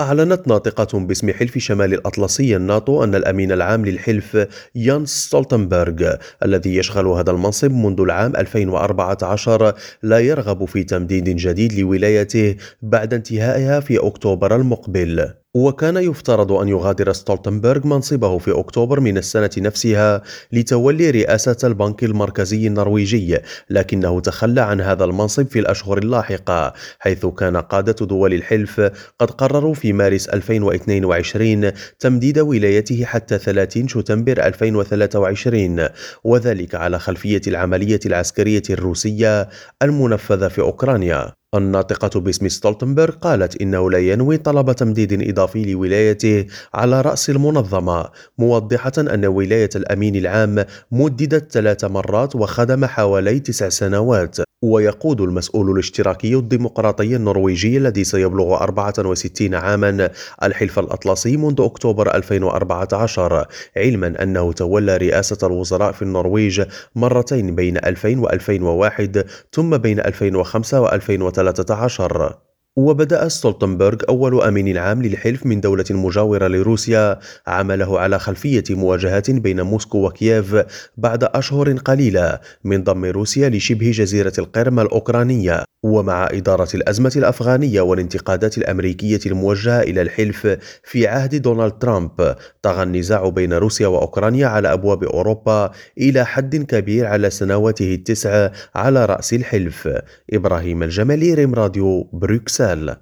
أعلنت ناطقة باسم حلف شمال الأطلسي الناتو أن الأمين العام للحلف يانس ستولتنبرغ الذي يشغل هذا المنصب منذ العام 2014 لا يرغب في تمديد جديد لولايته بعد انتهائها في أكتوبر المقبل. وكان يفترض أن يغادر ستولتنبرغ منصبه في أكتوبر من السنة نفسها لتولي رئاسة البنك المركزي النرويجي لكنه تخلى عن هذا المنصب في الأشهر اللاحقة حيث كان قادة دول الحلف قد قرروا في مارس 2022 تمديد ولايته حتى 30 شتنبر 2023 وذلك على خلفية العملية العسكرية الروسية المنفذة في أوكرانيا. الناطقة باسم ستولتنبرغ قالت إنه لا ينوي طلب تمديد إضافي لولايته على رأس المنظمة موضحة أن ولاية الأمين العام مددت ثلاث مرات وخدم حوالي تسع سنوات. ويقود المسؤول الاشتراكي الديمقراطي النرويجي الذي سيبلغ 64 عاما الحلف الأطلسي منذ أكتوبر 2014 علما أنه تولى رئاسة الوزراء في النرويج مرتين بين 2000 و2001 ثم بين 2005 و2013 وبدأ ستولتنبرغ أول أمين عام للحلف من دولة مجاورة لروسيا عمله على خلفية مواجهات بين موسكو وكييف بعد أشهر قليلة من ضم روسيا لشبه جزيرة القرم الأوكرانية ومع إدارة الأزمة الأفغانية والانتقادات الأمريكية الموجهة إلى الحلف في عهد دونالد ترامب طغى النزاع بين روسيا وأوكرانيا على أبواب أوروبا إلى حد كبير على سنواته التسع على رأس الحلف. إبراهيم الجمالي ريم راديو بروكسل. سال